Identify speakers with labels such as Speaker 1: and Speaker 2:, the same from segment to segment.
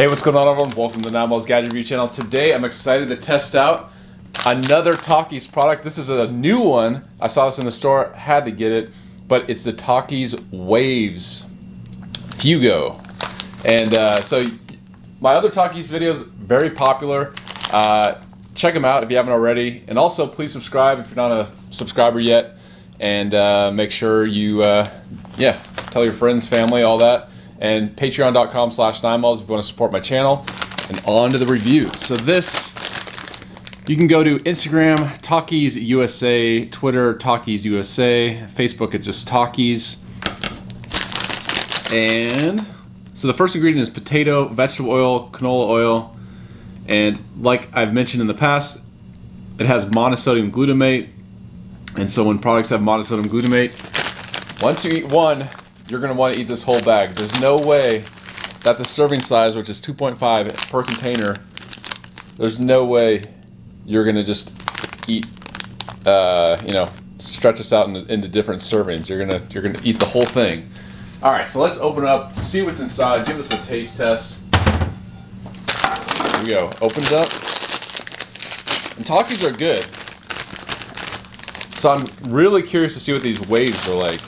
Speaker 1: Hey, what's going on, everyone? Welcome to Nine Miles Gadget Review channel. Today, I'm excited to test out another Takis product. This is a new one. I saw this in the store, had to get it, but it's the Takis Waves Fuego. And uh, so, my other Takis videos, very popular. Uh, check them out if you haven't already. And also, please subscribe if you're not a subscriber yet. And uh, make sure you, uh, yeah, tell your friends, family, all that and patreon.com slash nine miles if you want to support my channel. And on to the review. So this, you can go to Instagram, Takis USA, Twitter, Takis USA, Facebook, it's just Takis. And so the first ingredient is potato, vegetable oil, canola oil, and like I've mentioned in the past, it has monosodium glutamate. And so when products have monosodium glutamate, once you eat one, you're going to want to eat this whole bag. There's no way that the serving size, which is 2.5 per container, there's no way you're going to just eat, uh, you know, stretch this out into, into different servings. You're gonna you're gonna eat the whole thing. All right, so let's open up, see what's inside, give us a taste test. Here we go. Opens up. And Takis are good. So I'm really curious to see what these waves are like.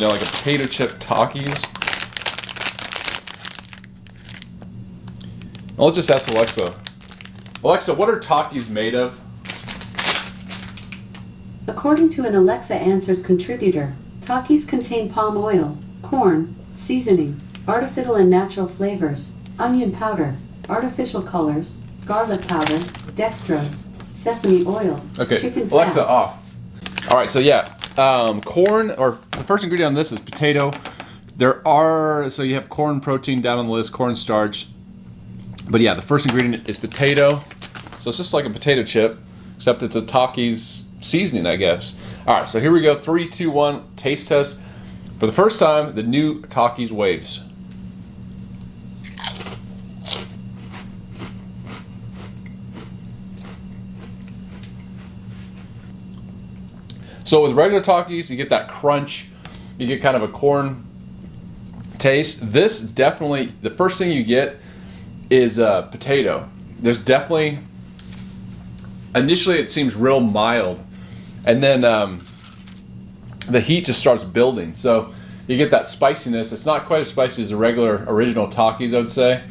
Speaker 1: You know, like a potato chip Takis. Let's just ask Alexa. Alexa, what are Takis made of?
Speaker 2: According to an Alexa Answers contributor, Takis contain palm oil, corn, seasoning, artificial and natural flavors, onion powder, artificial colors, garlic powder, dextrose, sesame oil,
Speaker 1: okay.
Speaker 2: chicken fat.
Speaker 1: Alexa off. All right, so yeah, um, corn, or the first ingredient on this is potato. There are, so you have corn protein down on the list, corn starch. But yeah, the first ingredient is potato. So it's just like a potato chip, except it's a Takis seasoning, I guess. All right, so here we go. Three, two, one, taste test. For the first time, the new Takis Waves. So with regular Takis, you get that crunch, you get kind of a corn taste. This definitely, the first thing you get is uh, potato. There's definitely, initially it seems real mild, and then um, the heat just starts building. So you get that spiciness. It's not quite as spicy as the regular original Takis, I would say.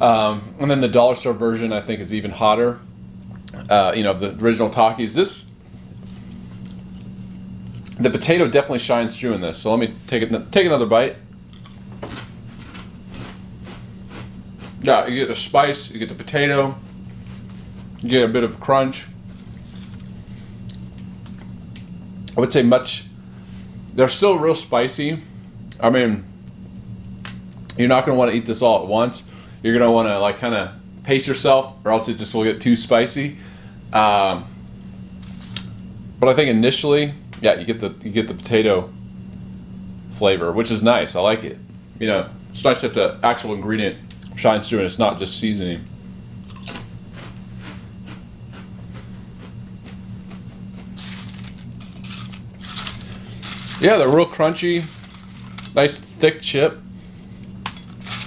Speaker 1: Um, and then the dollar store version, I think, is even hotter. Uh, you know, the original Takis. This the potato definitely shines through in this. So let me take it, take another bite. Yeah, you get the spice, you get the potato, you get a bit of crunch. I would say much. They're still real spicy. I mean, you're not going to want to eat this all at once. You're going to want to like kind of pace yourself, or else it just will get too spicy. Um, but I think initially yeah, you get the you get the potato flavor, which is nice. I like it. You know, it's nice that the actual ingredient shines through and it's not just seasoning. Yeah, they're real crunchy, nice thick chip.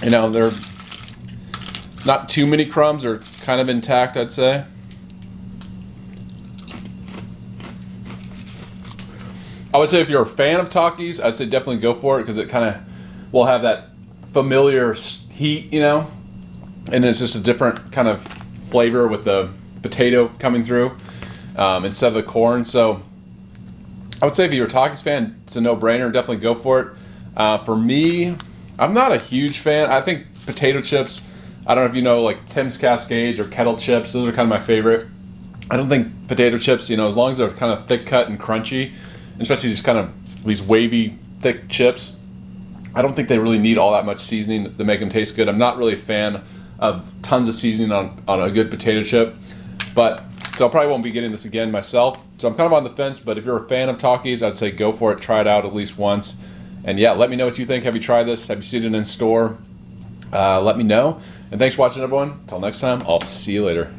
Speaker 1: You know, they're not too many crumbs, they're kind of intact, I'd say. I would say if you're a fan of Takis, I'd say definitely go for it because it kind of will have that familiar heat, you know, and it's just a different kind of flavor with the potato coming through um, instead of the corn. So I would say if you're a Takis fan, it's a no-brainer. Definitely go for it. Uh, for me, I'm not a huge fan. I think potato chips. I don't know if you know like Tim's Cascades or kettle chips. Those are kind of my favorite. I don't think potato chips, you know, as long as they're kind of thick cut and crunchy, especially these kind of these wavy, thick chips. I don't think they really need all that much seasoning to make them taste good. I'm not really a fan of tons of seasoning on, on a good potato chip, but so I probably won't be getting this again myself. So I'm kind of on the fence, but if you're a fan of Takis, I'd say go for it. Try it out at least once. And yeah, let me know what you think. Have you tried this? Have you seen it in store? Uh, let me know. And thanks for watching, everyone. Until next time, I'll see you later.